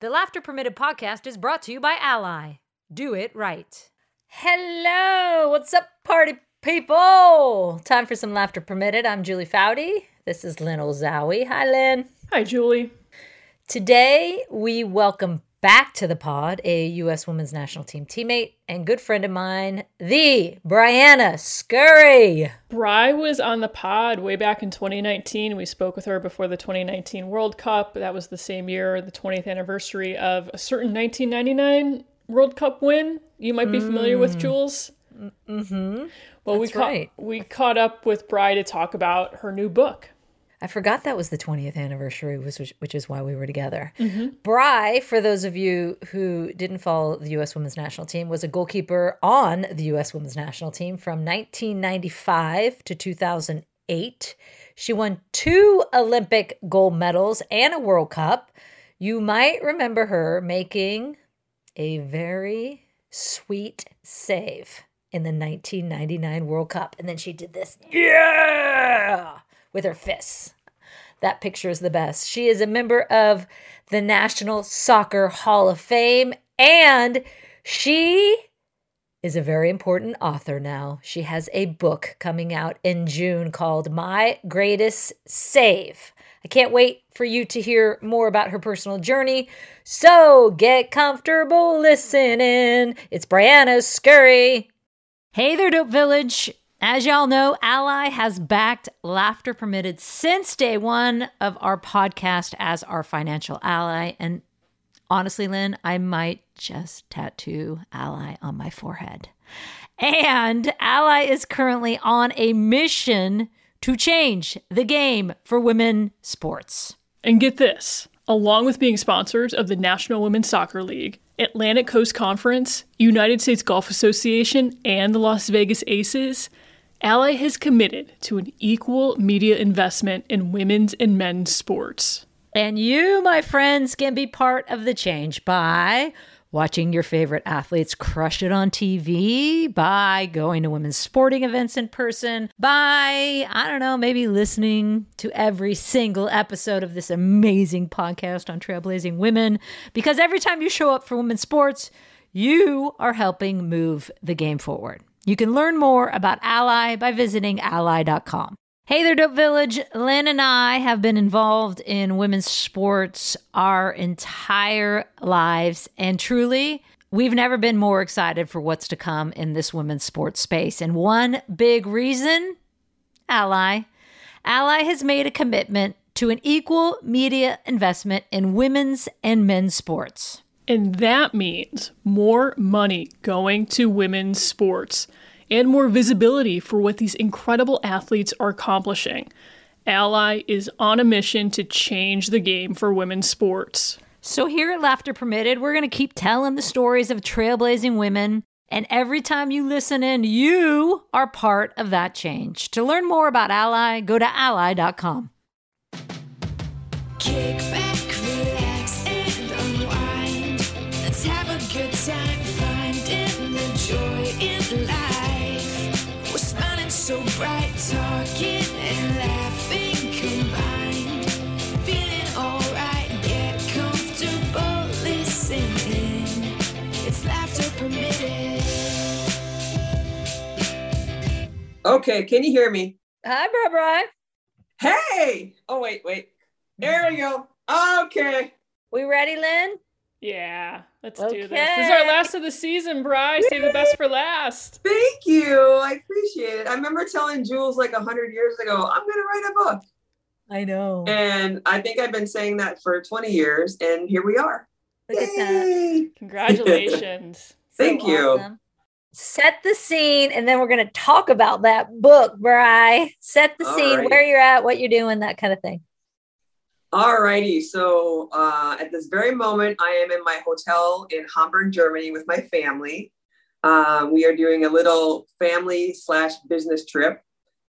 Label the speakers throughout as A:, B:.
A: The Laughter Permitted podcast is brought to you by Ally. Do it right. Hello, what's up, party people? Time for some Laughter Permitted. I'm Julie Foudy. This is Lynn Olszowy. Hi, Lynn.
B: Hi, Julie.
A: Today, we welcome back to the pod a U.S. Women's National Team teammate and good friend of mine, the Briana Scurry.
B: Bry was on the pod way back in 2019. We spoke with her before the 2019 World Cup. That was the same year, the 20th anniversary of a certain 1999 World Cup win. You might be familiar with
A: Mm.
B: Jules.
A: Mm-hmm.
B: Well, we
A: That's
B: caught
A: right.
B: we caught up with Bry to talk about her new book.
A: I forgot that was the 20th anniversary, which, which is why we were together. Mm-hmm. Bry, for those of you who didn't follow the U.S. women's national team, was a goalkeeper on the U.S. women's national team from 1995 to 2008. She won two Olympic gold medals and a World Cup. You might remember her making a very sweet save in the 1999 World Cup. And then she did this, yeah, with her fists. That picture is the best. She is a member of the National Soccer Hall of Fame and she is a very important author now. She has a book coming out in June called My Greatest Save. I can't wait for you to hear more about her personal journey. So get comfortable listening. It's Briana Scurry. Hey there, Dope Village. As y'all know, Ally has backed Laughter Permitted since day one of our podcast as our financial ally. And honestly, Lynn, I might just tattoo Ally on my forehead. And Ally is currently on a mission to change the game for women sports.
B: And get this along with being sponsors of the National Women's Soccer League, Atlantic Coast Conference, United States Golf Association, and the Las Vegas Aces, Ally has committed to an equal media investment in women's and men's sports.
A: And you, my friends, can be part of the change by watching your favorite athletes crush it on TV, by going to women's sporting events in person, by, I don't know, maybe listening to every single episode of this amazing podcast on trailblazing women. Because every time you show up for women's sports, you are helping move the game forward. You can learn more about Ally by visiting ally.com. Hey there, Dope Village. Lynn and I have been involved in women's sports our entire lives, and truly, we've never been more excited for what's to come in this women's sports space. And one big reason Ally. Ally has made a commitment to an equal media investment in women's and men's sports.
B: And that means more money going to women's sports and more visibility for what these incredible athletes are accomplishing. Ally is on a mission to change the game for women's sports.
A: So, here at Laughter Permitted, we're going to keep telling the stories of trailblazing women. And every time you listen in, you are part of that change. To learn more about Ally, go to ally.com.
C: Kick
D: Okay, can you hear me?
A: Hi, Barbara.
D: Hey! Oh, wait, wait. There we go. Okay.
A: We ready, Lynn?
B: Yeah, let's do this. This is our last of the season, Bry. Save the best for last.
D: Thank you. I appreciate it. I remember telling Jules like a hundred years ago, I'm gonna write a book.
A: I know.
D: And I think I've been saying that for 20 years, and here we are.
A: Look at that.
D: Yay!
B: Congratulations.
D: Thank
A: So
D: you.
A: awesome. Set the scene, and then we're going to talk about that book, Bry. Set the
D: All
A: scene,
D: right.
A: where you're at, what you're doing, that kind of thing.
D: Alrighty. So uh, at this very moment, I am in my hotel in Hamburg, Germany with my family. Uh, we are doing a little family slash business trip.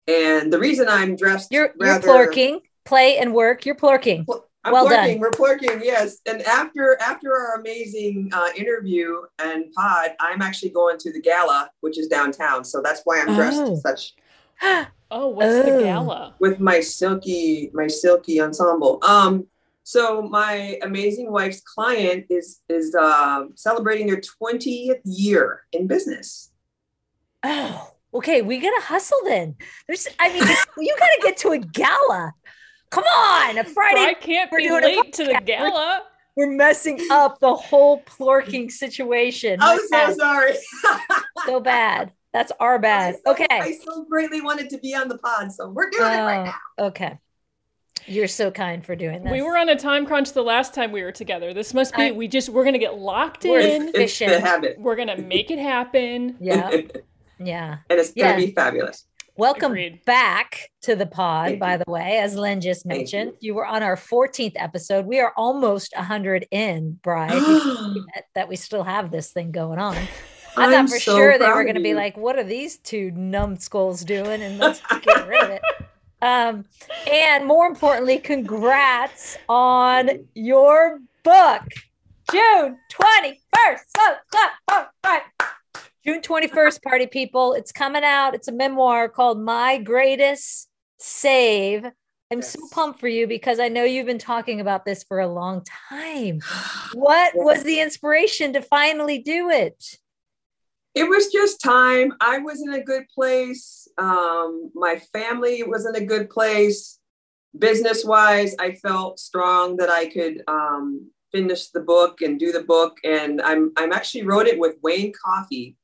D: And the reason I'm dressed
A: You're, you're
D: rather,
A: plorking, play and work. You're plorking.
D: I'm
A: Well
D: plurking,
A: done.
D: We're plurking, yes. And after after our amazing uh, interview and pod, I'm actually going to the gala, which is downtown. So that's why I'm dressed
A: Oh.
D: such
B: Oh, what's the
A: Oh.
B: gala?
D: with my silky my silky ensemble. Um, So my amazing wife's client is is um, celebrating their 20th year in business.
A: Oh, okay. We gotta hustle then. There's, I mean, you gotta get to a gala. Come on, a Friday.
B: I can't
A: we're
B: be
A: doing
B: late to the gala.
A: We're messing up the whole plorking situation.
D: I'm so
A: Bad.
D: sorry.
A: so bad. That's our bad.
D: I so-
A: Okay.
D: I so greatly wanted to be on the pod, so we're doing it right
A: Oh,
D: now.
A: okay. You're so kind for doing this.
B: We were on a time crunch the last time we were together. This must be
A: I-
B: we just we're gonna get locked
A: We're
B: in.
D: It's, it's the
A: efficient.
D: habit,
B: We're gonna make it happen.
A: Yeah. Yeah.
D: And
A: it's
D: gonna be fabulous.
A: Welcome
B: Agreed.
A: back to the pod,
D: Thank
A: by
D: you.
A: the way, as Len just
D: Thank
A: mentioned. You. were on our 14th episode. We are almost 100 in, Bri. if you can believe it, that we still have this thing going on. I
D: I'm
A: thought for
D: so
A: sure they were going to be like, what are these two numbskulls doing? And let's get rid of it. Um, and more importantly, congrats on your book, June 21st. So, so, so, right. June 21st, party people. It's coming out. It's a memoir called My Greatest Save. I'm so pumped for you because I know you've been talking about this for a long time. What
D: Yes.
A: was the inspiration to finally do it?
D: It was just time. I was in a good place. Um, my family was in a good place. Business wise, I felt strong that I could um, finish the book and do the book. And I'm I'm actually wrote it with Wayne Coffey.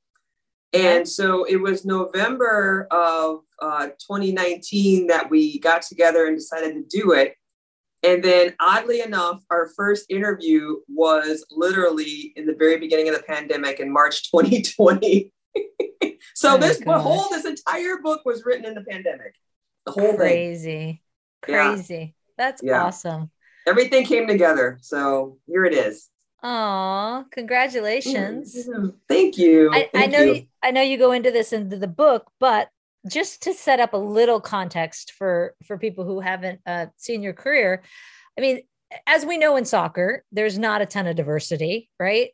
D: And so it was November of uh, 2019 that we got together and decided to do it. And then, oddly enough, our first interview was literally in the very beginning of the pandemic in March 2020. so
A: Oh,
D: this
A: gosh.
D: whole this entire book was written in the pandemic. The whole thing,
A: Crazy.
D: Yeah.
A: Crazy. That's
D: Yeah.
A: awesome.
D: Everything came together. So here it is.
A: Aw, congratulations.
D: Thank you.
A: I, I know
D: you.
A: I know you go into this into the book, but just to set up a little context for for people who haven't uh, seen your career, I mean, as we know in soccer, there's not a ton of diversity, right?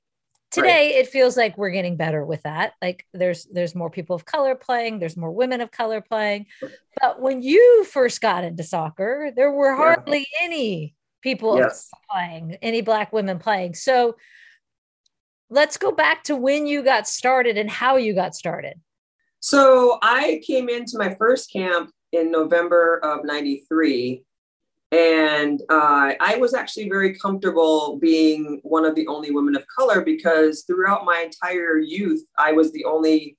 A: Today, it feels like we're getting better with that. Like there's there's more people of color playing, there's more women of color playing. But when you first got into soccer, there were
D: Yeah.
A: hardly any people
D: Yes.
A: playing, any black women playing. So let's go back to when you got started and how you got started.
D: So I came into my first camp in November of 93. And uh, I was actually very comfortable being one of the only women of color because throughout my entire youth, I was the only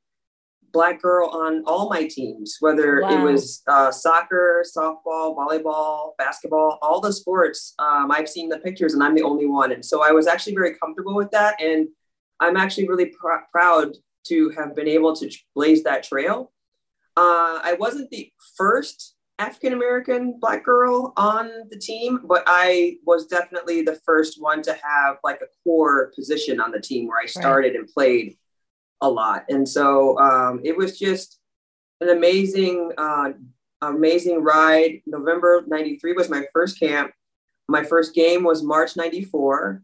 D: Black girl on all my teams, whether it was uh, soccer, softball, volleyball, basketball, all the sports. Um, I've seen the pictures and I'm the only one. And so I was actually very comfortable with that. And I'm actually really pr- proud to have been able to blaze that trail. Uh, I wasn't the first African American Black girl on the team, but I was definitely the first one to have like a core position on the team where I started and played a lot. And so um, it was just an amazing, uh, amazing ride. November 93 was my first camp. My first game was March 94.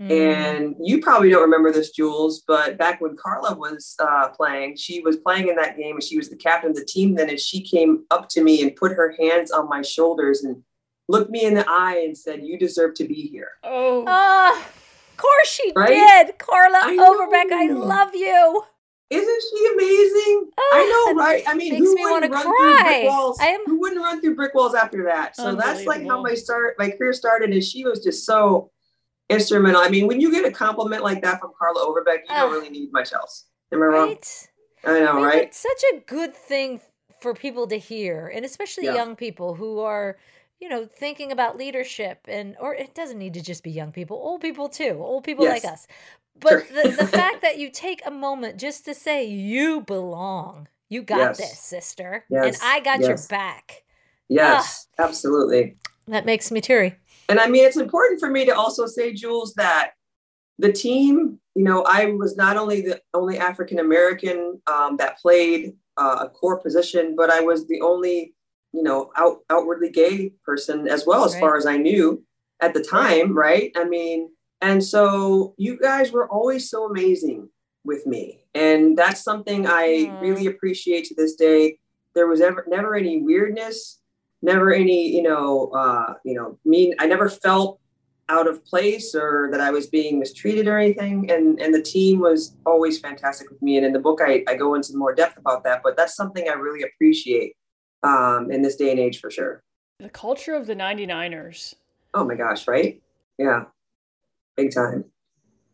A: Mm.
D: And you probably don't remember this, Jules, but back when Carla was uh, playing, she was playing in that game and she was the captain of the team then. And she came up to me and put her hands on my shoulders and looked me in the eye and said, You deserve to be here.
B: Oh,
A: Ah, of course she
D: Right?
A: did. Carla
D: I
A: Overbeck, I love you.
D: Isn't she amazing?
A: Ah,
D: I know, right? I mean,
A: makes
D: who
A: me
D: wouldn't run through
A: cry.
D: brick walls?
A: Am-
D: Who wouldn't run through brick walls after that? So that's like how my start, my career started, and she was just so instrumental. I mean, when you get a compliment like that from Carla Overbeck, you
A: Ah.
D: don't really need much else. Am I wrong?
A: Right?
D: I know,
A: I mean,
D: right?
A: It's such a good thing for people to hear, and especially
D: Yeah.
A: young people who are, you know, thinking about leadership, and or it doesn't need to just be young people, old people too, old people like us. But
D: Sure.
A: the, the fact that you take a moment just to say you belong, you got
D: Yes.
A: this, sister,
D: Yes.
A: and I got your back.
D: Yes, absolutely.
A: That makes me teary.
D: And I mean, it's important for me to also say, Jules, that the team, you know, I was not only the only African American um, that played uh, a core position, but I was the only, you know, out, outwardly gay person as well, as
A: Right.
D: far as I knew at the time, right? I mean, and so you guys were always so amazing with me. And that's something I
A: Aw.
D: really appreciate to this day. There was ever never any weirdness, never any, you know, uh, you know, mean I never felt out of place or that I was being mistreated or anything. And and the team was always fantastic with me. And in the book, I, I go into more depth about that. But that's something I really appreciate um, in this day and age for sure.
B: The culture of the 99ers.
D: Oh my gosh, right? Yeah, big time.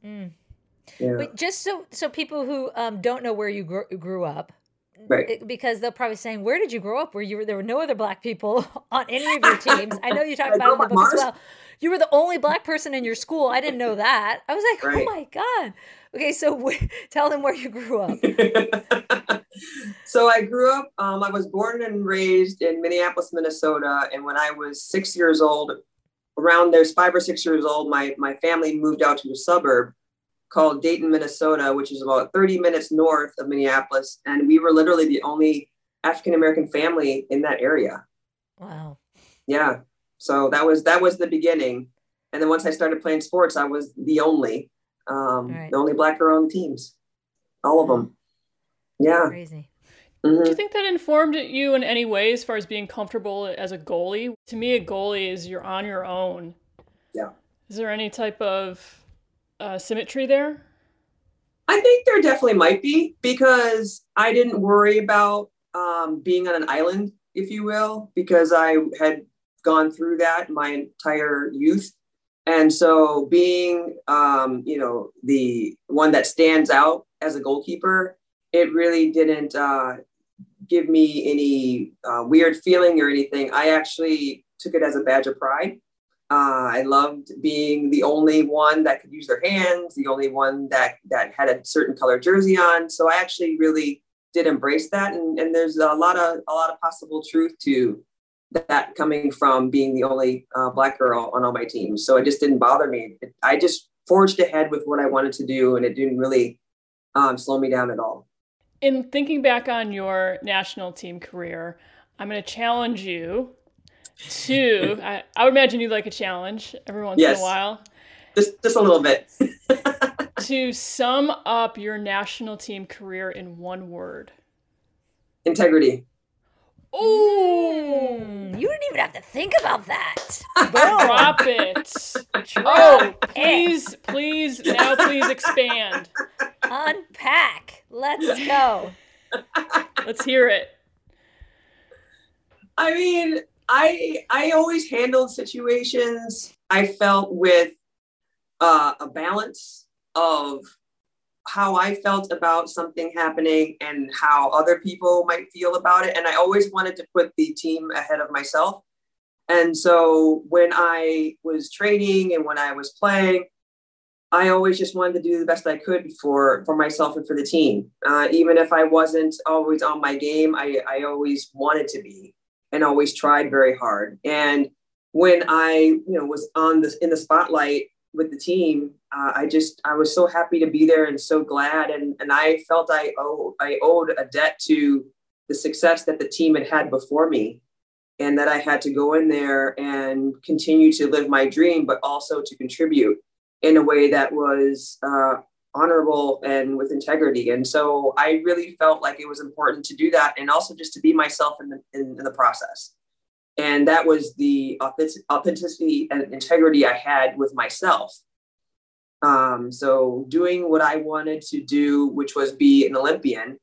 A: Mm.
D: Yeah,
A: But just so so people who um, don't know where you grew, grew up,
D: right.
A: it- because they'll probably saying, "Where did you grow up? Where you were there were no other black people on any of your teams?" I know you
D: talked
A: about it in the book as well. You were the only black person in your school. I didn't know that. I was like,
D: Right.
A: "Oh my god!" Okay, so wh- tell them where you grew up.
D: so I grew up, um, I was born and raised in Minneapolis, Minnesota. And when I was six years old, around there's five or six years old, my, my family moved out to a suburb called Dayton, Minnesota, which is about 30 minutes north of Minneapolis. And we were literally the only African American family in that area.
A: Wow.
D: Yeah. So that was that was the beginning. And then once I started playing sports, I was the only, um,
A: Right.
D: the only black girl on the teams, all of them. Yeah.
A: Crazy.
D: Mhm.
B: Do you think that informed you in any way as far as being comfortable as a goalie? To me, a goalie is you're on your own.
D: Yeah.
B: Is there any type of uh, symmetry there?
D: I think there definitely might be because I didn't worry about um, being on an island, if you will, because I had gone through that my entire youth. And so being, um, you know, the one that stands out as a goalkeeper, it really didn't uh, give me any uh, weird feeling or anything. I actually took it as a badge of pride. Uh, I loved being the only one that could use their hands, the only one that that had a certain color jersey on. So I actually really did embrace that, and, and there's a lot of a lot of possible truth to that coming from being the only uh, black girl on all my teams. So it just didn't bother me. I just forged ahead with what I wanted to do, and it didn't really um, slow me down at all.
B: In thinking back on your national team career, I'm going to challenge you to. I, I would imagine you like a challenge every once in a while.
D: Just just a little bit.
B: To sum up your national team career in one word.
D: Integrity.
B: Ooh!
A: Mm, you didn't even have to think about that.
B: Drop it. Oh, please, please, now please expand.
A: Unpack. Let's go.
B: Let's hear it.
D: I mean, I I always handled situations I felt with uh, a balance of how I felt about something happening and how other people might feel about it. And I always wanted to put the team ahead of myself. And so when I was training and when I was playing, I always just wanted to do the best I could for for myself and for the team. Uh, even if I wasn't always on my game, I, I always wanted to be and always tried very hard. And when I, you know, was on this in the spotlight with the team, uh, I just I was so happy to be there and so glad. And and I felt I owe I owed a debt to the success that the team had had before me, and that I had to go in there and continue to live my dream, but also to contribute in a way that was uh, honorable and with integrity. And so I really felt like it was important to do that, and also just to be myself in the in, in the process. And that was the authenticity and integrity I had with myself. Um, so doing what I wanted to do, which was be an Olympian,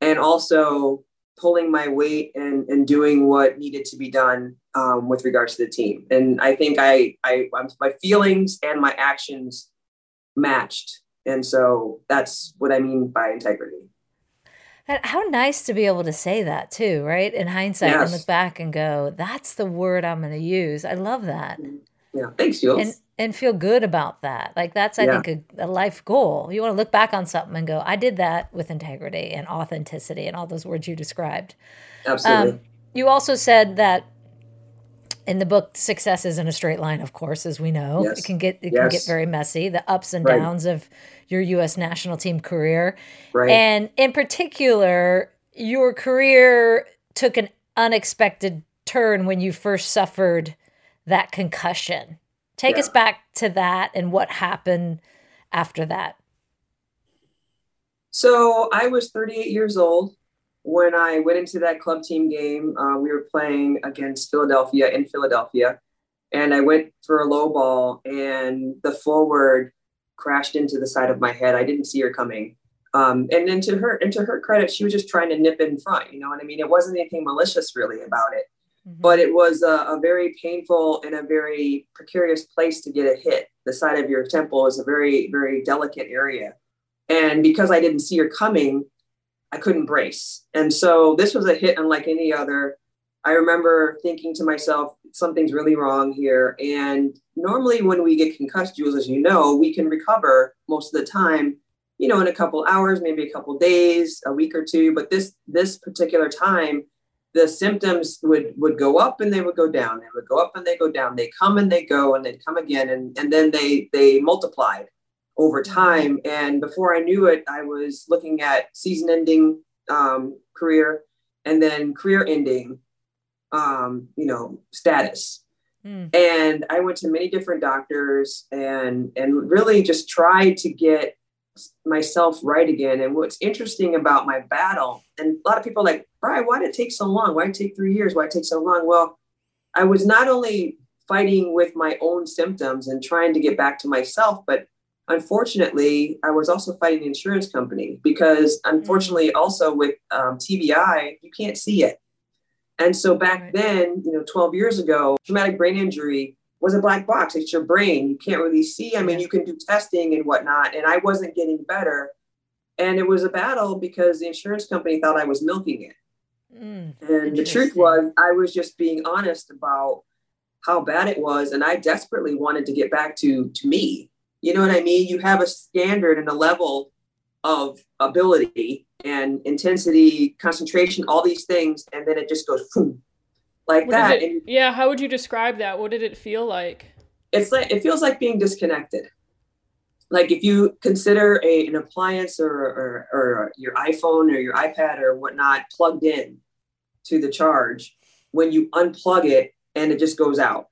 D: and also pulling my weight and, and doing what needed to be done um, with regards to the team. And I think I, I, I'm, my feelings and my actions matched. And so that's what I mean by integrity.
A: And How nice to be able to say that too, right? In hindsight, and look back and go, "That's the word I'm going to use." I love that,
D: Yeah. Thanks, Jules.
A: and and feel good about that. Like that's, I
D: Yeah.
A: think, a, a life goal. You want to look back on something and go, "I did that with integrity and authenticity," and all those words you described.
D: Absolutely.
A: Um, you also said that in the book, success isn't a straight line, of course, as we know.
D: Yes.
A: It can get it can get very messy. The ups and
D: Right.
A: downs of your U.S. national team career,
D: right.
A: and in particular, your career took an unexpected turn when you first suffered that concussion. Take us back to that and what happened after that.
D: So I was 38 years old when I went into that club team game. Uh, we were playing against Philadelphia in Philadelphia. and I went for a low ball, and the forward crashed into the side of my head. I didn't see her coming. Um, and then to her and to her credit, she was just trying to nip in front. You know what I mean? It wasn't anything malicious really about it, mm-hmm. but it was a, a, very painful and a very precarious place to get a hit. The side of your temple is a very very delicate area, and because I didn't see her coming, I couldn't brace. And so this was a hit unlike any other. I remember thinking to myself, something's really wrong here. And normally, when we get concussed, Jules, as you know, we can recover most of the time, you know, in a couple hours, maybe a couple days, a week or two. But this this particular time, the symptoms would would go up and they would go down. They would go up and they go down. They come and they go and they'd come again, and and then they they multiplied over time. And before I knew it, I was looking at season ending um, career and then career ending um, you know, status. Mm. And I went to many different doctors and and really just tried to get myself right again. And what's interesting about my battle, and a lot of people like, Brian, why did it take so long? Why did it take three years? Why did it take so long? Well, I was not only fighting with my own symptoms and trying to get back to myself, but unfortunately, I was also fighting the insurance company because unfortunately, mm. also with um, TBI, you can't see it. And so back then, you know, 12 years ago, traumatic brain injury was a black box. It's your brain. You can't really see. I mean, you can do testing and whatnot. And I wasn't getting better. And it was a battle because the insurance company thought I was milking it. Mm, and the truth was, I was just being honest about how bad it was. And I desperately wanted to get back to, to me. You know what I mean? You have a standard and a level of ability and intensity, concentration, all these things, and then it just goes boom, like
B: what
D: that.
B: It, yeah, how would you describe that? What did it feel like?
D: It's like it feels like being disconnected. Like if you consider a, an appliance or, or, or your iPhone or your iPad or whatnot plugged in to the charge, when you unplug it and it just goes out.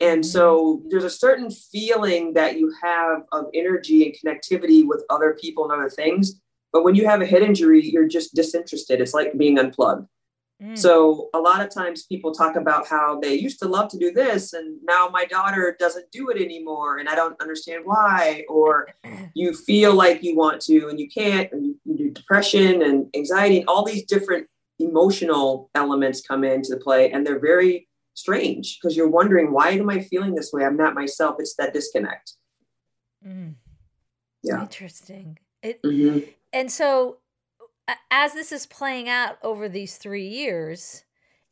D: And so mm-hmm. there's a certain feeling that you have of energy and connectivity with other people and other things but when you have a head injury, you're just disinterested. It's like being unplugged. Mm. So a lot of times people talk about how they used to love to do this and now my daughter doesn't do it anymore and I don't understand why or you feel like you want to and you can't and you do depression and anxiety and all these different emotional elements come into play and they're very strange because you're wondering why am I feeling this way? I'm not myself. It's that disconnect.
A: Mm. Yeah. Interesting. It mm-hmm and so as this is playing out over these three years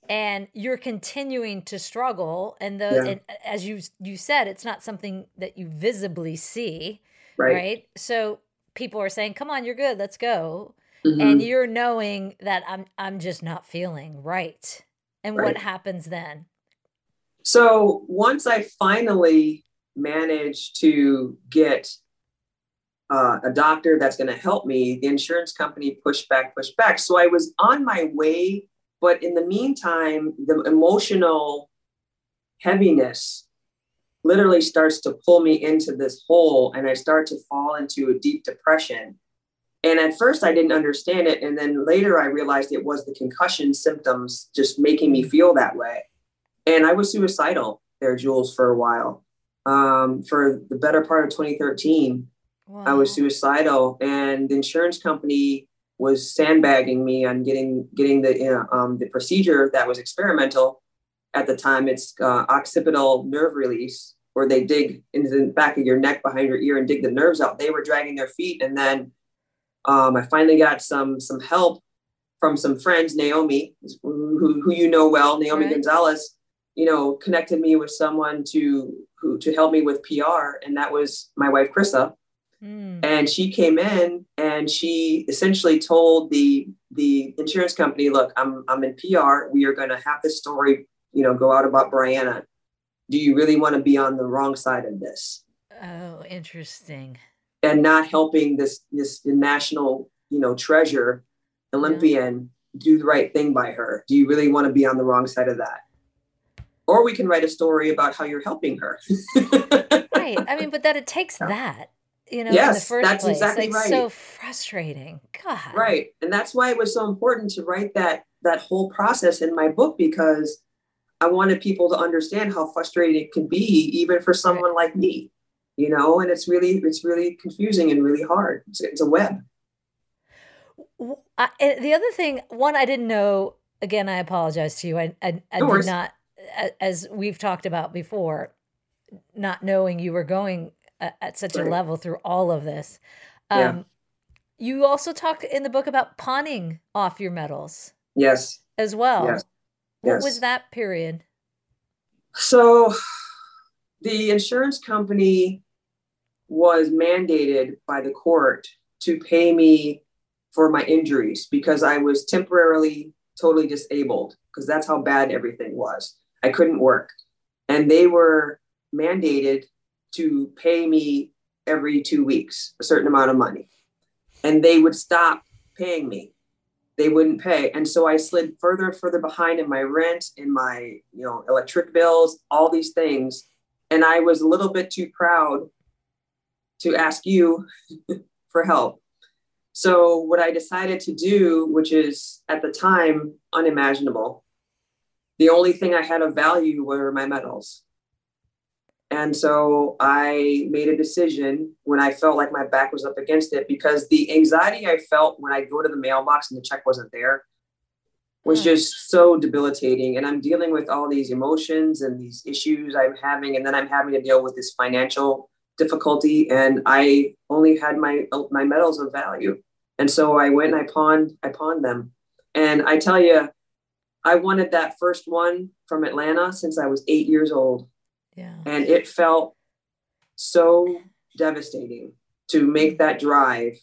A: and you're continuing to struggle and yeah. and as you you said it's not something that you visibly see right, right? so people are saying come on you're good let's go mm-hmm. and you're knowing that i'm i'm just not feeling right and right. what happens then
D: so once i finally managed to get uh, a doctor that's going to help me. The insurance company pushed back, pushed back. So I was on my way, but in the meantime, the emotional heaviness literally starts to pull me into this hole, and I start to fall into a deep depression. And at first, I didn't understand it. And then later, I realized it was the concussion symptoms just making me feel that way. And I was suicidal there, Jules, for a while. Um, for the better part of 2013, Wow. I was suicidal, and the insurance company was sandbagging me on getting getting the know, um, the procedure that was experimental at the time. It's uh, occipital nerve release, where they dig into the back of your neck behind your ear and dig the nerves out. They were dragging their feet, and then um, I finally got some some help from some friends, Naomi, who, who you know well, Naomi right. Gonzalez. You know, connected me with someone to who to help me with PR, and that was my wife, Chryssa Mm. And she came in and she essentially told the the insurance company, "Look, I'm I'm in PR. We are going to have this story, you know, go out about Briana. Do you really want to be on the wrong side of this?"
A: Oh, interesting.
D: And not helping this this national, you know, treasure Olympian yeah. do the right thing by her. Do you really want to be on the wrong side of that? Or we can write a story about how you're helping her.
A: right. I mean, but that it takes that you know,
D: yes,
A: in the first
D: that's
A: place.
D: exactly
A: like,
D: right.
A: So frustrating. God.
D: Right. And that's why it was so important to write that that whole process in my book because I wanted people to understand how frustrating it can be, even for someone like me, you know. And it's really, it's really confusing and really hard. It's, it's a web.
A: I, and the other thing, one, I didn't know. Again, I apologize to you. I, I, I
D: No
A: did
D: worries.
A: not, as we've talked about before, not knowing you were going at such a level through all of this.
D: Yeah.
A: Um, You also talk in the book about pawning off your medals
D: Yes.
A: as well.
D: Yes.
A: What
D: Yes.
A: was that period?
D: So the insurance company was mandated by the court to pay me for my injuries because I was temporarily totally disabled because that's how bad everything was. I couldn't work. And they were mandated to pay me every two weeks a certain amount of money. And they would stop paying me they wouldn't pay and so i slid further and further behind in my rent in my you know electric bills all these things and i was a little bit too proud to ask you for help so what i decided to do which is at the time unimaginable the only thing i had of value were my medals and so I made a decision when I felt like my back was up against it because the anxiety I felt when I go to the mailbox and the check wasn't there was
A: Hmm.
D: just so debilitating. And I'm dealing with all these emotions and these issues I'm having, and then I'm having to deal with this financial difficulty. And I only had my my medals of value, and so I went and I pawned I pawned them. And I tell you, I wanted that first one from Atlanta since I was eight years old.
A: Yeah.
D: and it felt so devastating to make that drive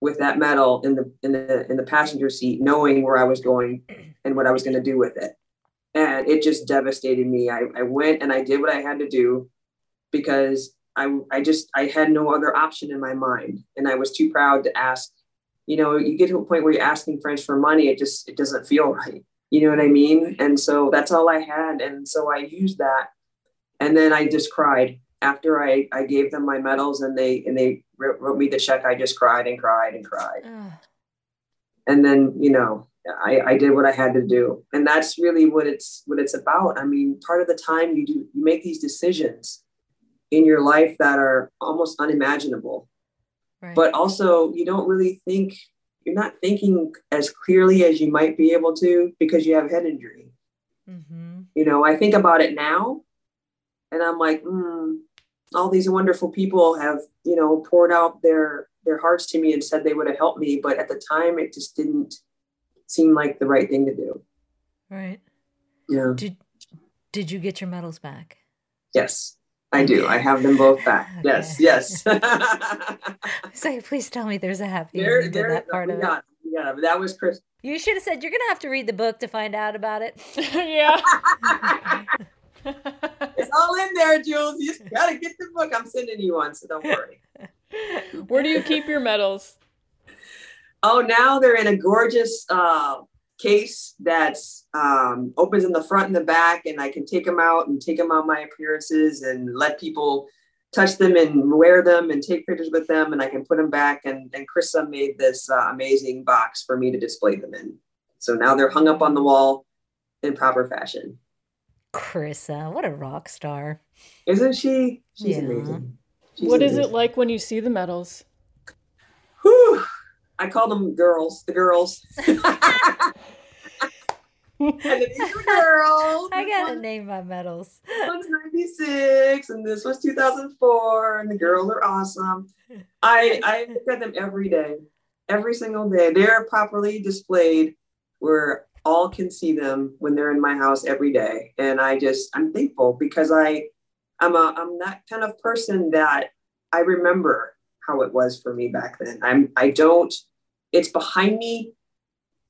D: with that medal in the in the in the passenger seat knowing where i was going and what i was going to do with it. And it just devastated me. I, I went and i did what i had to do because i i just i had no other option in my mind. And i was too proud to ask. You know you get to a point where you're asking friends for money it just it doesn't feel right you know what i mean and so that's all i had and so i used that and then I just cried after I, I gave them my medals and they and they wrote, wrote me the check. I just cried and cried and cried,
A: Ugh.
D: and then you know I, I did what I had to do, and that's really what it's what it's about. I mean, part of the time you do you make these decisions in your life that are almost unimaginable,
A: Right.
D: but also you don't really think you're not thinking as clearly as you might be able to because you have a head injury
A: Mm-hmm.
D: you know, I think about it now and I'm like, mm, all these wonderful people have, you know, poured out their their hearts to me and said they would have helped me, but at the time it just didn't seem like the right thing to do.
A: Right.
D: Yeah.
A: Did Did you get your medals back?
D: Yes. I do. I have them both back. Yes.
A: Okay.
D: Yes.
A: So please tell me there's a happy
D: there,
A: ending to that part of it.
D: got, it. Yeah, that was Chris.
A: You should have said you're gonna have to read the book to find out about it.
B: yeah.
D: It's all in there, Jules. You just gotta get the book. I'm sending you one, so don't worry.
B: Where do you keep your medals?
D: Oh, now they're in a gorgeous uh, case that's um, opens in the front and the back, and I can take them out and take them on my appearances and let people touch them and wear them and take pictures with them, and I can put them back. And, and Krista made this uh, amazing box for me to display them in. So now they're hung up on the wall in proper fashion.
A: Carissa, what a rock star.
D: Isn't she? She's
A: Yeah.
D: amazing. She's
B: What is it like when you see the medals?
D: Whew. I call them girls, the girls. and then these are girls.
A: I gotta name my medals.
D: this one's 96 and this was 2004 and the girls are awesome i i look at them every day every single day they're properly displayed where all can see them when they're in my house every day and i just i'm thankful because i i'm a i'm that kind of person that i remember how it was for me back then i'm i don't it's behind me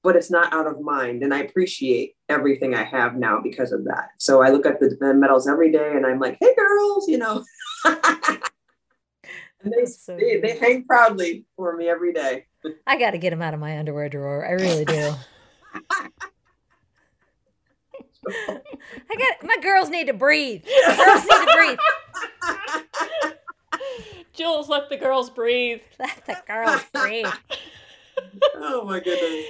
D: but it's not out of mind. And I appreciate everything I have now because of that. So I look at the, the medals every day and I'm like, hey, girls, you know. and they,
A: so
D: they, they hang proudly for me every day.
A: I gotta get them out of my underwear drawer. I really do. I got my girls need to breathe. Girls need to breathe.
B: Jules, let the girls breathe.
A: Let the girls breathe.
D: oh my goodness.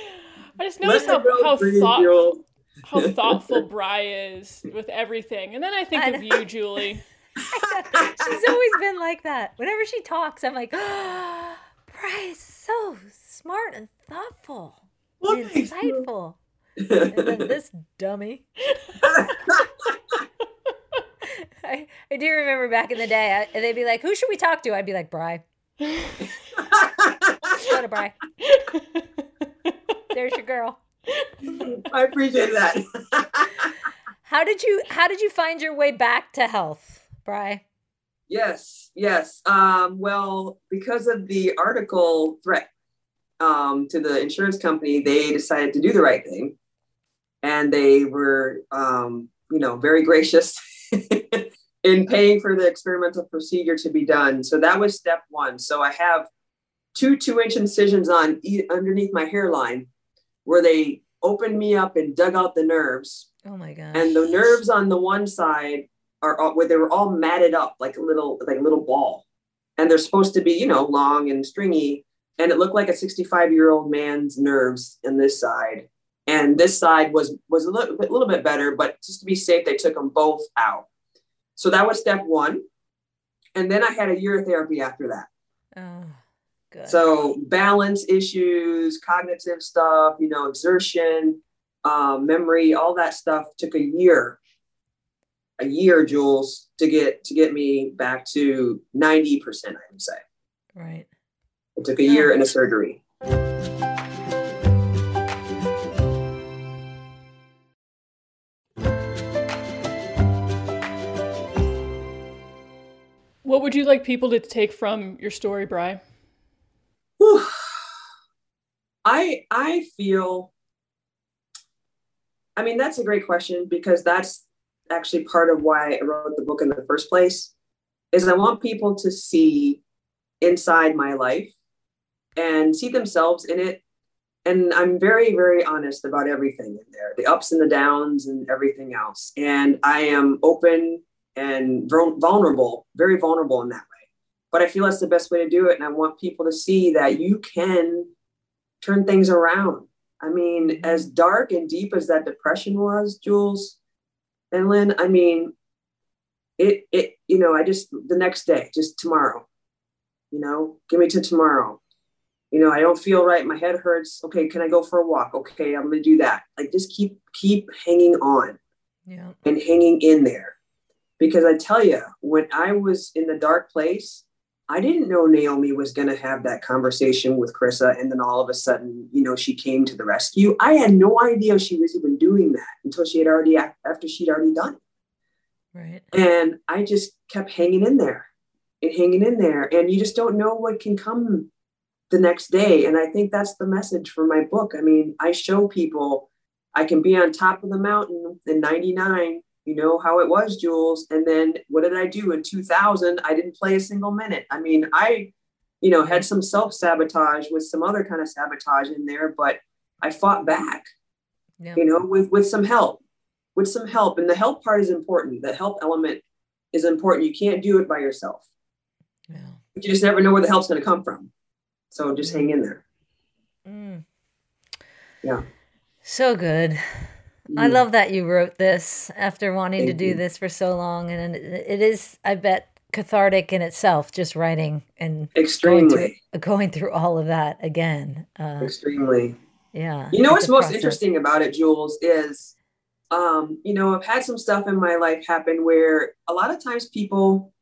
B: I just
D: Let
B: noticed how, how
D: breathe,
B: thought, how thoughtful Bry is with everything. And then I think
A: I
B: of you, Julie.
A: She's always been like that. Whenever she talks, I'm like, oh, Bry's so smart and thoughtful,
D: Well,
A: and
D: thank
A: insightful. And then this dummy. I, I do remember back in the day, I, they'd be like, "Who should we talk to?" I'd be like, "Bry." Go to Bry. There's your girl.
D: I appreciate that.
A: How did you How did you find your way back to health, Bry?
D: Yes, yes. Um, well, because of the article threat um, to the insurance company, they decided to do the right thing, and they were, um, you know, very gracious in paying for the experimental procedure to be done. So that was step one. So I have two two-inch incisions on e- underneath my hairline, where they opened me up and dug out the nerves.
A: Oh my gosh.
D: and the nerves on the one side are all, where they were all matted up like a little like a little ball. And they're supposed to be you know long and stringy. And it looked like a 65 year old man's nerves in this side. And this side was was a little bit, little bit better but just to be safe they took them both out. So that was step one. And then i had a year of therapy after that.
A: Oh, good.
D: so balance issues, cognitive stuff, you know, exertion, um, memory, all that stuff took a year, a year, Jules, to get to get me back to ninety percent. I would say
A: right.
D: it took a year and a surgery.
B: What would you like people to take from your story, Bry?
D: Whew. I I feel. I mean, that's a great question because that's actually part of why I wrote the book in the first place. Is I want people to see inside my life and see themselves in it. And I'm very, very honest about everything in there, the ups and the downs and everything else. And I am open and vulnerable, very vulnerable in that way but I feel that's the best way to do it. And I want people to see that you can turn things around. I mean, mm-hmm. as dark and deep as that depression was, Jules and Lynn, I mean, it, it, you know, I just, the next day, just tomorrow, you know, give me to tomorrow. You know, I don't feel right. My head hurts. Okay. Can I go for a walk? Okay. I'm going to do that. Like just keep, keep hanging on
A: Yeah.
D: and hanging in there. Because I tell you, when I was in the dark place, I didn't know Naomi was going to have that conversation with Chryssa. And then all of a sudden, you know, she came to the rescue. I had no idea she was even doing that until she had already, after she'd already done it.
A: Right.
D: And I just kept hanging in there and hanging in there. And you just don't know what can come the next day. And I think that's the message for my book. I mean, I show people I can be on top of the mountain in 99. You know how it was, Jules. And then what did I do in 2000? I didn't play a single minute. I mean, I, you know, had some self sabotage with some other kind of sabotage in there, but I fought back
A: Yeah.
D: you know, with with some help, with some help. And the help part is important. The help element is important. You can't do it by yourself.
A: Yeah.
D: But You just never know where the help's going to come from. So just hang in there.
A: Mm.
D: Yeah.
A: So good. I love that you wrote this after wanting to do
D: you.
A: this for so long, and it is, I bet, cathartic in itself. Just writing and going
D: Extremely,
A: through, going through all of that again. Uh,
D: extremely.
A: yeah.
D: You know what's most
A: process.
D: interesting about it, Jules, is um, you know, I've had some stuff in my life happen where a lot of times people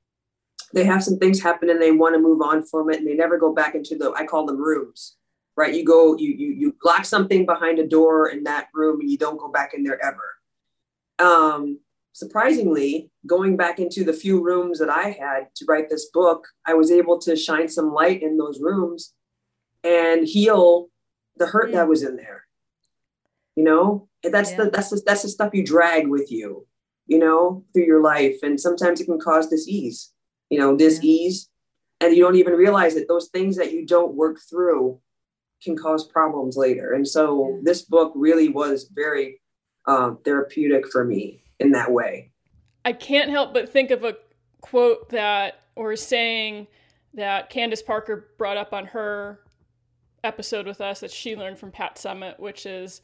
D: they have some things happen and they want to move on from it and they never go back into the I call them rooms. Right. You go, you you you lock something behind a door in that room and you don't go back in there ever. Um surprisingly, going back into the few rooms that I had to write this book, I was able to shine some light in those rooms and heal the hurt that was in there. You know, and that's
A: Yeah.
D: the that's the, that's the stuff you drag with you, you know, through your life, and sometimes it can cause disease. You know, disease, and you don't even realize that those things that you don't work through can cause problems later. And so
A: Yeah.
D: this book really was very um, therapeutic for me in that way.
B: I can't help but think of a quote that, or saying that Candace Parker brought up on her episode with us that she learned from Pat Summitt, which is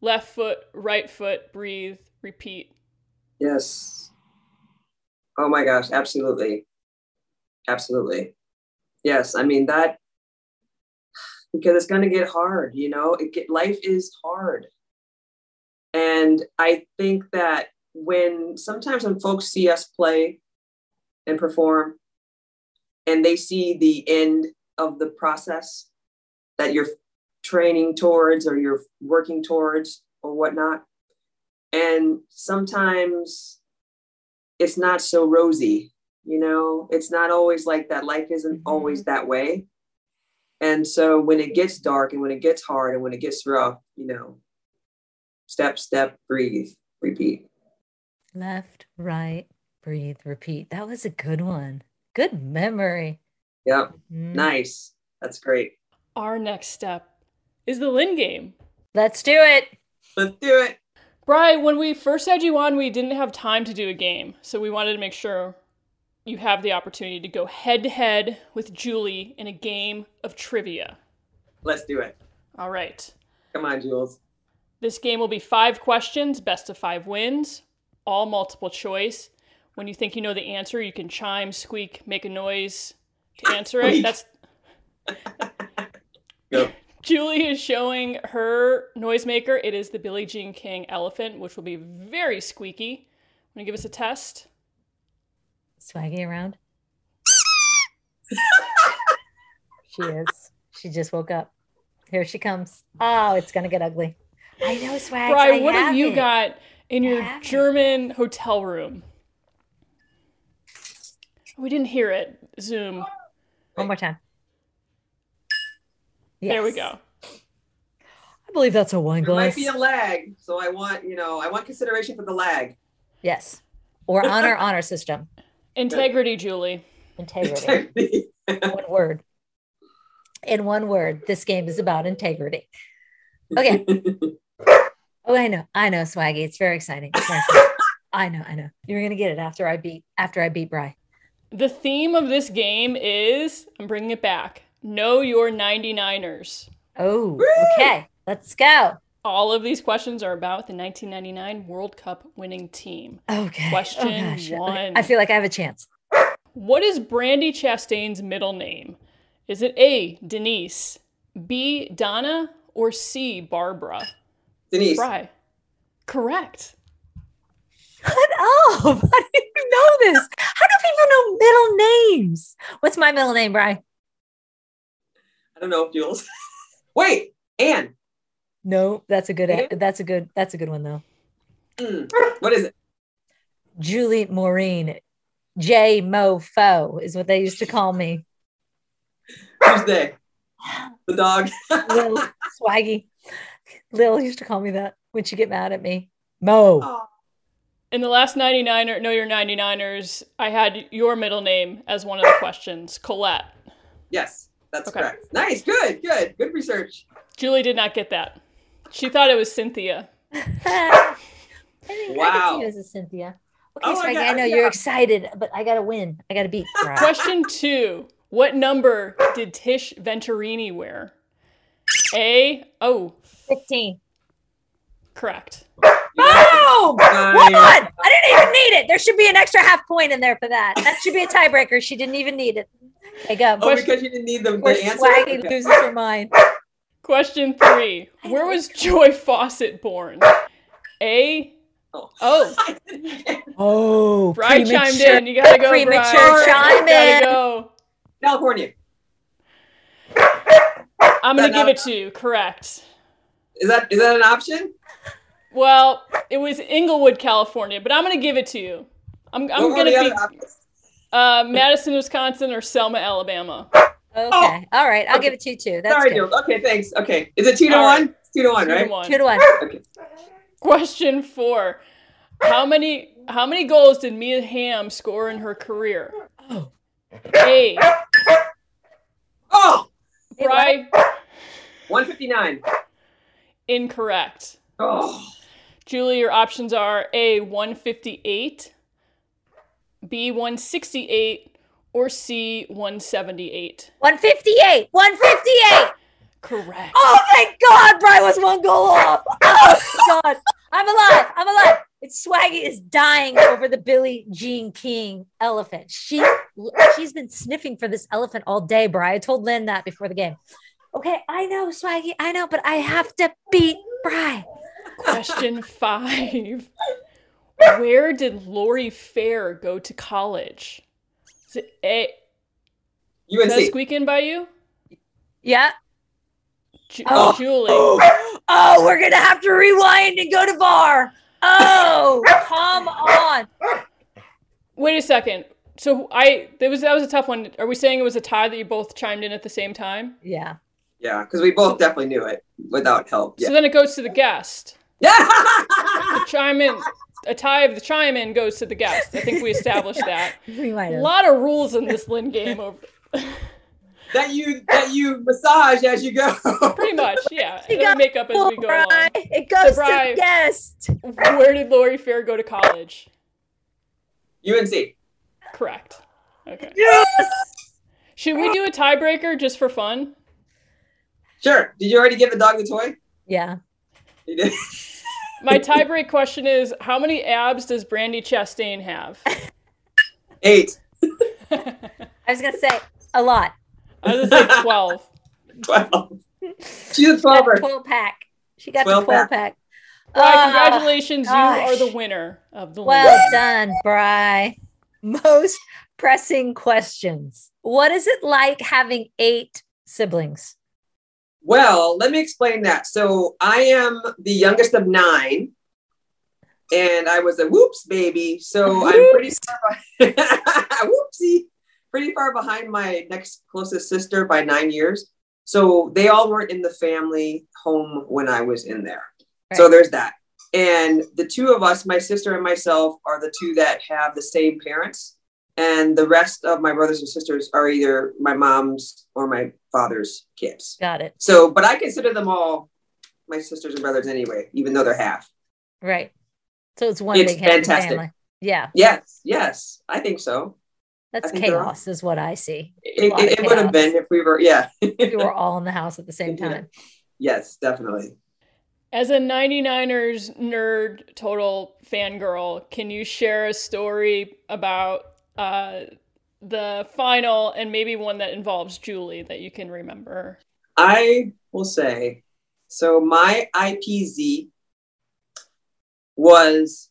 B: left foot, right foot, breathe, repeat.
D: Yes. Oh my gosh, absolutely. Absolutely. Yes, I mean that because it's going to get hard, you know? It get life is hard. And I think that when sometimes when folks see us play and perform and they see the end of the process that you're training towards or you're working towards or whatnot. And sometimes it's not so rosy, you know, it's not always like that. Life isn't
A: Mhm.
D: always that way. And so when it gets dark and when it gets hard and when it gets rough, you know, step, step, breathe, repeat.
A: Left, right, breathe, repeat. That was a good one. Good memory.
D: Yep.
A: Mm.
D: Nice. That's great.
B: Our next step is the Lynn game.
A: Let's do it.
D: Let's do it.
B: Bri, when we first had you on, we didn't have time to do a game, so we wanted to make sure you have the opportunity to go head to head with Julie in a game of trivia.
D: Let's do it.
B: All right.
D: Come on, Jules.
B: This game will be five questions, best of five wins, all multiple choice. When you think you know the answer, you can chime, squeak, make a noise to answer it. That's
D: Go.
B: Julie is showing her noisemaker. It is the Billie Jean King elephant, which will be very squeaky. Want to give us a test?
A: Swaggy around. she is. She just woke up. Here she comes. Oh, it's gonna get ugly. I know, Swag.
B: Bri, what have you
A: it.
B: got in your
A: have it.
B: German hotel room? We didn't hear it. Zoom.
A: One more time.
B: There we go.
A: I believe that's a wine
D: There might
A: glass.
D: be a lag, so I want you know I want consideration for the lag.
A: yes. Or honor honor system.
B: Integrity, Julie.
A: Integrity. one word. In one word, this game is about integrity. Okay. Oh, I know. I know, Swaggy. It's very exciting. It's very exciting. I know. I know. You're gonna get it after I beat after I beat Bry.
B: The theme of this game is I'm bringing it back. Know your 99ers.
A: Oh, okay. Let's go.
B: All of these questions are about the 1999 World Cup winning team.
A: Okay.
B: Question
A: Oh, gosh.
B: one.
A: I feel like I have a chance.
B: What is Brandi Chastain's middle name? Is it A, Denise, B, Donna, or C, Barbara?
D: Denise.
B: Bry. Correct.
A: Shut up. How do you know this? How do people know middle names? What's my middle name, Bry?
D: I don't know, Jules. Wait, Anne.
A: No, that's a good
D: Yeah.
A: that's a good that's a good one though.
D: Hmm, What is it?
A: Julie Maureen. J Mofo is what they used to call me.
D: Who's they? The dog.
A: Lil Swaggy. Lil used to call me that when she get mad at me. Mo.
D: Oh,
B: In the last 99er, Know Your 99ers, I had your middle name as one of the questions, Colette.
D: yes, that's
B: Okay.
D: correct. Nice. Good. Good. Good research.
B: Julie did not get that. She thought it was Cynthia.
A: I think I
D: Wow.
A: can see you as a Cynthia. Okay,
D: Oh, I
A: Swaggy,
D: got-
A: I know
D: yeah.
A: you're excited, but I gotta win. I gotta beat. Bry.
B: Question two What number did Tish Venturini wear? A, oh,
A: 15.
B: correct.
A: Oh!
D: Nice.
A: What? I didn't even need it. There should be an extra half point in there for that. That should be a tiebreaker. She didn't even need it. Okay, go.
D: Oh, because you didn't need the,
A: Poor
D: the answer.
A: Swaggy
D: Okay.
A: loses her mind.
B: Question three Where was Joy Fawcett born? A,
D: Oh.
B: oh,
A: Oh,
B: Bri chimed in. You gotta go, Bri.
A: premature chime
B: Gotta
A: in.
B: go.
D: California.
B: I'm gonna
D: That
B: give
D: now-
B: it to you. Correct.
D: Is that is that an option?
B: Well, it was Inglewood, California, but I'm gonna give it to you. I'm, I'm
D: What were
B: gonna
D: the
B: be
D: other options?
B: uh, Madison, Wisconsin, or Selma, Alabama. Oh.
A: Okay. All right. I'll give it to you too. That's
D: Sorry,
A: good.
D: Jules. Okay, thanks. Okay. Is it two to
B: All right.
D: one? It's two to one,
B: Two to
D: right?
B: one.
A: Two to one.
D: Okay.
B: Question four: How many how many goals did Mia Hamm score in her career?
A: Oh.
B: A.
D: Oh,
B: Bri.
D: 159.
B: Incorrect.
D: Oh,
B: Julie, your options are A. 158, B. 168, or C. 178.
A: 158. 158.
B: Correct.
A: Oh thank God, Bry was one goal off. Oh God, I'm alive. I'm alive. It's Swaggy is dying over the Billie Jean King elephant. She she's been sniffing for this elephant all day, Bry. I told Lynn that before the game. Okay, I know, Swaggy, I know, but I have to beat Bry.
B: Question five. Where did Lorrie Fair go to college? Is it A? Does that
D: UNC.
B: squeak in by you?
A: Yeah.
B: Ju-
A: oh. oh.
B: Julie.
A: Oh, we're gonna have to rewind and go to bar. Oh, come on.
B: Wait a second. So I that was that was a tough one. Are we saying it was a tie that you both chimed in at the same time?
A: Yeah.
D: Yeah, because we both definitely knew it without help.
B: So then it goes to the guest. The chime in a tie of the chime in goes to the guest. I think we established that.
A: We might
B: A lot of rules in this Lynn game over
D: that you that you massage as you go.
B: pretty much, yeah.
A: She
B: And then make up as we go along.
A: It goes
B: Bry.
A: to guest.
B: Where did Lorrie Fair go to college?
D: UNC.
B: Correct. Okay.
A: Yes.
B: Should we do a tiebreaker just for fun?
D: Sure. Did you already give the dog the toy?
A: Yeah.
D: You did.
B: My tiebreak question is how many abs does Brandi Chastain have?
D: Eight.
A: I was gonna say a lot.
B: I was gonna say 12.
D: Twelve. She's a
A: She got the
D: twelver.
A: 12 pack. She got
D: 12
A: the 12
D: pack.
A: pack.
B: Bri,
A: Ah,
B: congratulations. You are the winner of the
A: Well
B: Lynn.
A: done, Bry. Most pressing questions. What is it like having eight siblings?
D: Well, let me explain that. So I am the youngest of nine, and I was a whoops baby. So I'm pretty far behind. whoopsie, pretty far behind my next closest sister by nine years. So they all weren't in the family home when I was in there. So there's that. And the two of us, my sister and myself, are the two that have the same parents. And the rest of my brothers and sisters are either my mom's or my father's kids.
A: Got it.
D: So, but I consider them all my sisters and brothers anyway, even though they're half.
A: Right. So it's one
D: It's
A: big
D: fantastic.
A: family. Yeah.
D: Yes, yes, I think so.
A: That's
D: think
A: chaos, is what I see.
D: It, it, it would have been if we were, yeah.
A: If we were all in the house at the same time.
D: yes, definitely.
B: As a 99ers nerd, total fangirl, can you share a story about uh, the final and maybe one that involves Julie that you can remember?
D: I will say, so my IPZ was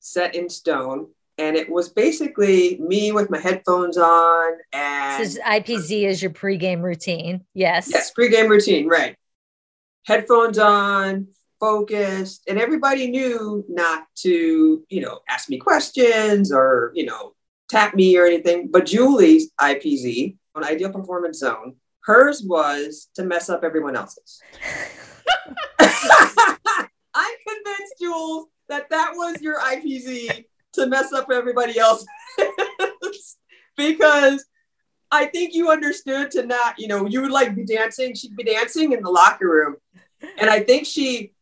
D: set in stone, and it was basically me with my headphones on and
A: This is IPZ is your pregame routine. Yes.
D: Yes, pregame routine, right. Headphones on, focused, and everybody knew not to, you know, ask me questions or, you know, tap me or anything. But Julie's IPZ, an ideal performance zone, hers was to mess up everyone else's. I'm convinced, Jules, that that was your IPZ to mess up everybody else because I think you understood to not, you know, you would like be dancing. She'd be dancing in the locker room. And I think she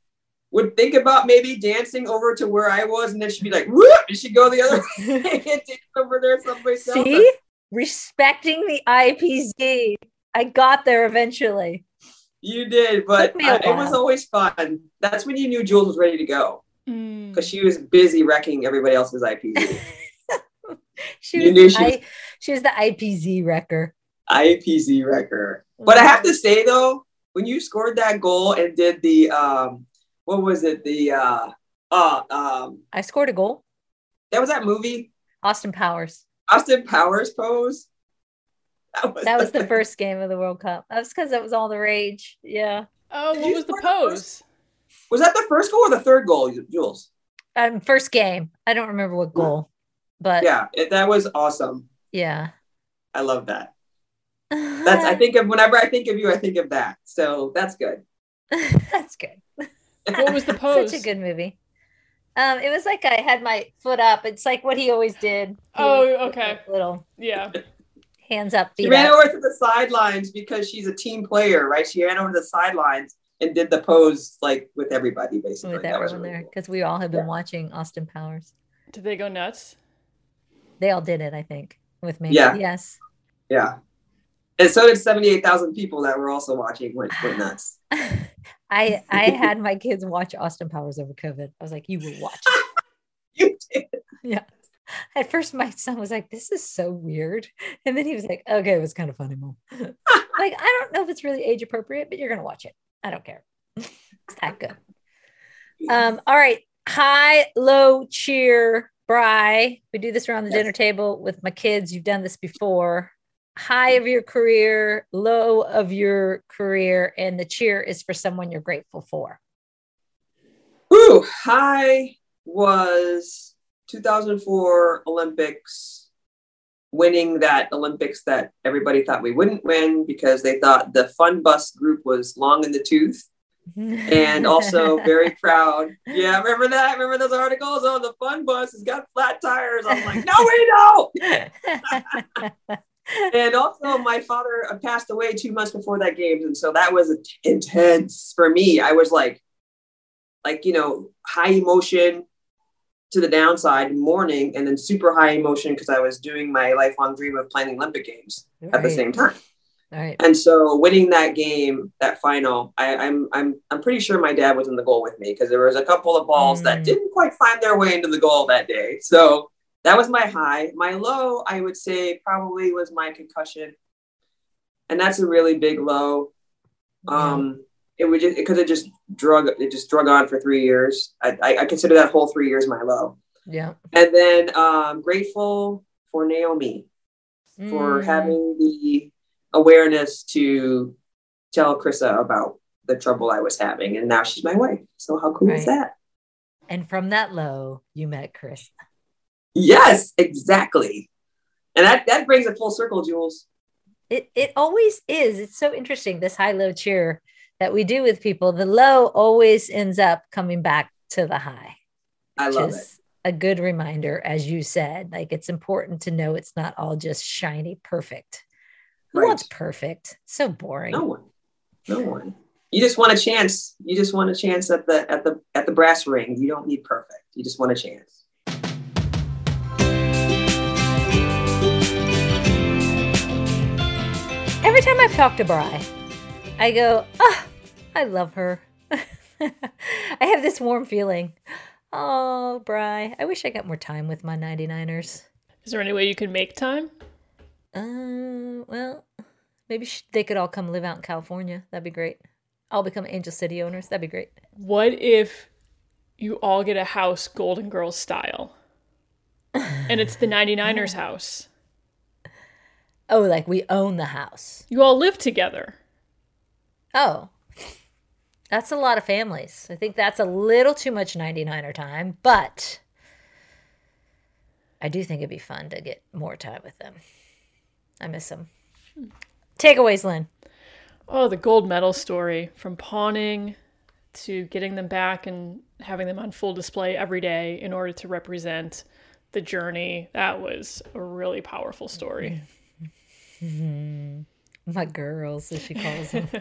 D: would think about maybe dancing over to where I was, and then she'd be like, whoop, and she'd go the other way and dance over there someplace else.
A: See? Respecting the IPZ. I got there eventually.
D: You did, but
A: Took me a
D: uh, it was always fun. That's when you knew Jules was ready to go
B: Mm.
D: because she was busy wrecking everybody else's IPZ.
A: She
D: You
A: was,
D: knew
A: the
D: she was-
A: I, she was the IPZ wrecker.
D: IPZ wrecker. But I have to say though, when you scored that goal and did the um, what was it? The uh, uh, um,
A: I scored a goal.
D: that was that movie
A: Austin Powers.
D: Austin Powers pose. That was
A: That was the first game of the World Cup. That was because that was all the rage. Yeah.
B: Oh,
D: Did
B: what was the
D: score the
B: pose?
D: Was that the first goal or the third goal, Jules?
A: Um, first game. I don't remember what goal, but yeah.
D: Yeah, it, that was awesome.
A: yeah.
D: I love that. That's I think of whenever I think of you, I think of that. So that's good.
A: That's good.
B: What was the pose?
A: Such a good movie. Um, it was like I had my foot up. It's like what he always did. He
B: Oh, okay.
A: Little
B: Yeah.
A: hands up,
D: She ran
A: up.
D: over to the sidelines because she's a team player, right? She ran over to the sidelines and did the pose like with everybody, basically.
A: with
D: That was
A: everyone
D: really
A: there
D: cool.
A: because we all have been
D: Yeah.
A: watching Austin Powers.
B: Did they go nuts?
A: They all did it, I think, with me.
D: Yeah.
A: Yes.
D: Yeah. And so did 78,000 people that were also watching went, went nuts.
A: I I had my kids watch Austin Powers over COVID. I was like, you will watch it.
D: You did.
A: Yeah. At first, my son was like, "This is so weird," and then he was like, "Okay, it was kind of funny, mom." like, I don't know if it's really age appropriate, but you're gonna watch it. I don't care. it's that good. Um. All right. High, low, cheer, Bry. We do this around the
D: Yes.
A: dinner table with my kids. You've done this before. High of your career, low of your career, and the cheer is for someone you're grateful for.
D: Ooh, high was 2004 Olympics, winning that Olympics that everybody thought we wouldn't win because they thought the fun bus group was long in the tooth. And also very proud. Yeah, remember that? Remember those articles? Oh, the fun bus has got flat tires. I'm like, no, we don't. and also my father passed away two months before that game and so that was intense for me i was like like you know high emotion to the downside mourning and then super high emotion because i was doing my lifelong dream of playing the olympic games at the same time
A: right.
D: and so winning that game that final I, i'm i'm i'm pretty sure my dad was in the goal with me because there was a couple of balls that
A: Mm.
D: didn't quite find their way into the goal that day so that was my high my low i would say probably was my concussion and that's a really big low um it would just because it just drug it just drug on for three years I, I i consider that whole three years my low
A: yeah.
D: and then um grateful for naomi for
A: Mm.
D: having the awareness to tell Chryssa about the trouble I was having. And now she's my wife. So how cool is that?
A: And from that low, you met Chris.
D: Yes, exactly. And that, that brings it full circle, Jules.
A: It it always is. It's so interesting this high low cheer that we do with people. The low always ends up coming back to the high.
D: I love it.
A: a good reminder, as you said. Like it's important to know it's not all just shiny, perfect. Who
D: Right.
A: wants perfect? So boring.
D: No one. No one. You just want a chance. You just want a chance at the at the at the brass ring. You don't need perfect. You just want a chance.
A: Every time I've talked to Bry, I go, ah, I love her. I have this warm feeling. Oh, Bry, I wish I got more time with my 99ers.
B: Is there any way you can make time?
A: Uh, well, maybe sh- they could all come live out in California. That'd be great. I'll become Angel City owners. That'd be great.
B: What if you all get a house Golden Girls style? And it's the 99ers house.
A: Oh, like we own the house.
B: You all live together.
A: Oh, that's a lot of families. I think that's a little too much 99er time, but I do think it'd be fun to get more time with them. I miss them. Takeaways, Lynn.
B: Oh, the gold medal story from pawning to getting them back and having them on full display every day in order to represent the journey. That was a really powerful story. Mm-hmm. Mm-hmm.
A: My girls, as she calls them.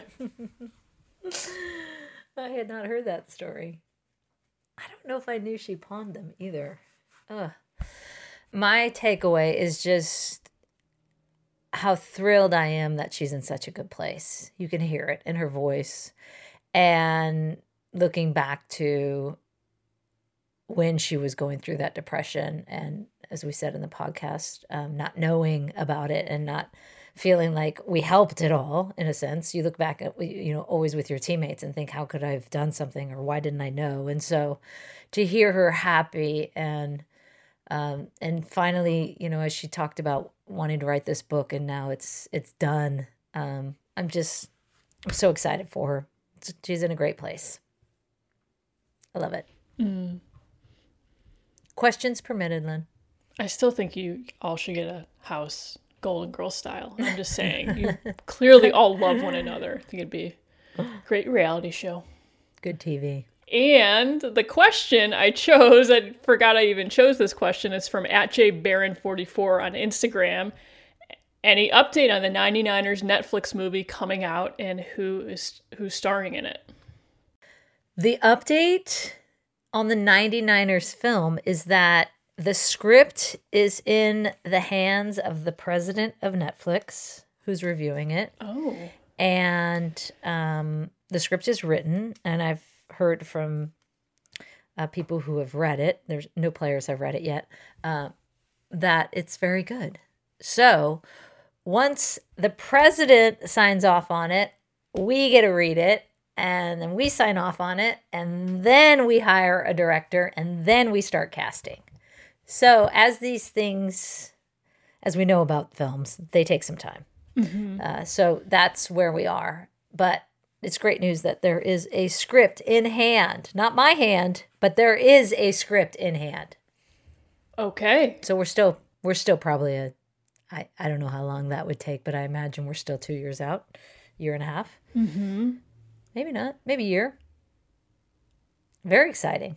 A: I had not heard that story. I don't know if I knew she pawned them either. Ugh. My takeaway is just how thrilled I am that she's in such a good place. You can hear it in her voice. And looking back to when she was going through that depression, and as we said in the podcast, um, not knowing about it and not feeling like we helped at all in a sense. You look back at you know always with your teammates and think how could i have done something or why didn't i know? And so to hear her happy and um and finally you know as she talked about wanting to write this book and now it's it's done um i'm just i'm so excited for her. She's in a great place. I love it questions permitted lynn
B: I still think you all should get a house Golden Girl style. I'm just saying. You clearly all love one another. I think it'd be a great reality show.
A: good tv
B: And the question I chose, I forgot I even chose this question, is from at jbaron44 on Instagram. Any update on the 99ers Netflix movie coming out and who is who's starring in it?
A: The update on the 99ers film is that the script is in the hands of the president of Netflix, who's reviewing it,
B: Oh.
A: and um, the script is written. And I've heard from uh, people who have read it. There's no players have read it yet. Uh, that it's very good. So once the president signs off on it, we get to read it. And then we sign off on it, and then we hire a director, and then we start casting. So, as these things, as we know about films, they take some time. Uh, so that's where we are. But it's great news that there is a script in hand. Not my hand, but there is a script in hand.
B: Okay.
A: So we're still we're still probably a I, I don't know how long that would take, but I imagine we're still two years out, year and a half. Mm-hmm. Maybe not. Maybe a year. Very exciting.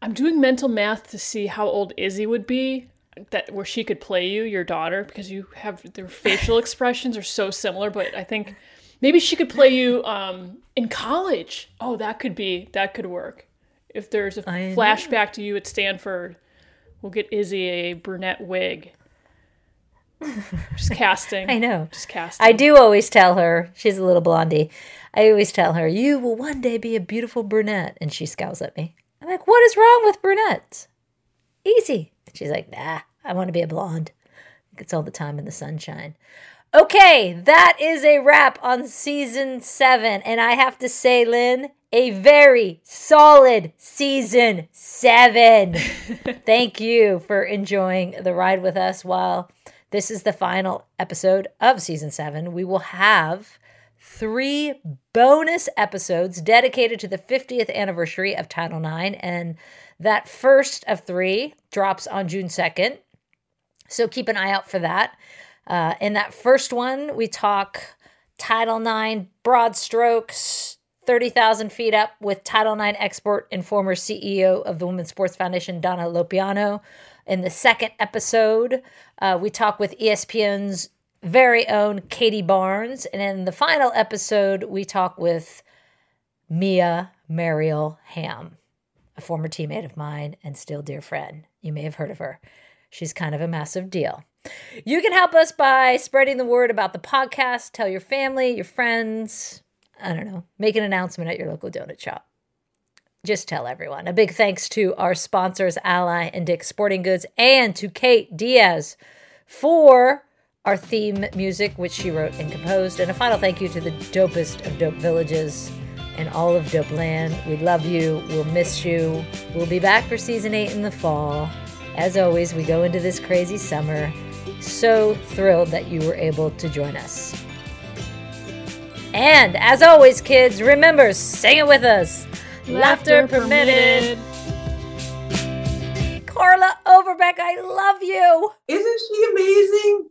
B: I'm doing mental math to see how old Izzy would be that where she could play you, your daughter, because you have their facial expressions are so similar, but I think maybe she could play you um in college. Oh, that could be that could work. If there's a
A: I know.
B: flashback to you at Stanford, we'll get Izzy a brunette wig. Just casting.
A: I know.
B: Just casting.
A: I do always tell her, she's a little blondie. I always tell her, you will one day be a beautiful brunette. And she scowls at me. I'm like, what is wrong with brunettes? Easy. She's like, nah, I want to be a blonde. It's all the time in the sunshine. Okay, that is a wrap on season seven. And I have to say, Lynn, a very solid season seven. Thank you for enjoying the ride with us while this is the final episode of season seven. We will have three bonus episodes dedicated to the 50th anniversary of Title IX. And that first of three drops on June 2nd. So keep an eye out for that. Uh, in that first one, we talk Title IX broad strokes, 30,000 feet up with Title IX expert and former CEO of the Women's Sports Foundation, Donna Lopiano. In the second episode, uh, we talk with ESPN's very own Katie Barnes. And in the final episode, we talk with Mia Mariel Hamm, a former teammate of mine and still dear friend. You may have heard of her. She's kind of a massive deal. You can help us by spreading the word about the podcast. Tell your family, your friends. I don't know. Make an announcement at your local donut shop. Just tell everyone. A big thanks to our sponsors, Ally and Dick's Sporting Goods, and to Kate Diaz for our theme music, which she wrote and composed. And a final thank you to the dopest of dope villages and all of Dope Land. We love you. We'll miss you. We'll be back for season eight in the fall. As always, we go into this crazy summer. So thrilled that you were able to join us. And as always, kids, remember, sing it with us. Laughter, permitted. Carla Overbeck, I love you.
D: Isn't she amazing?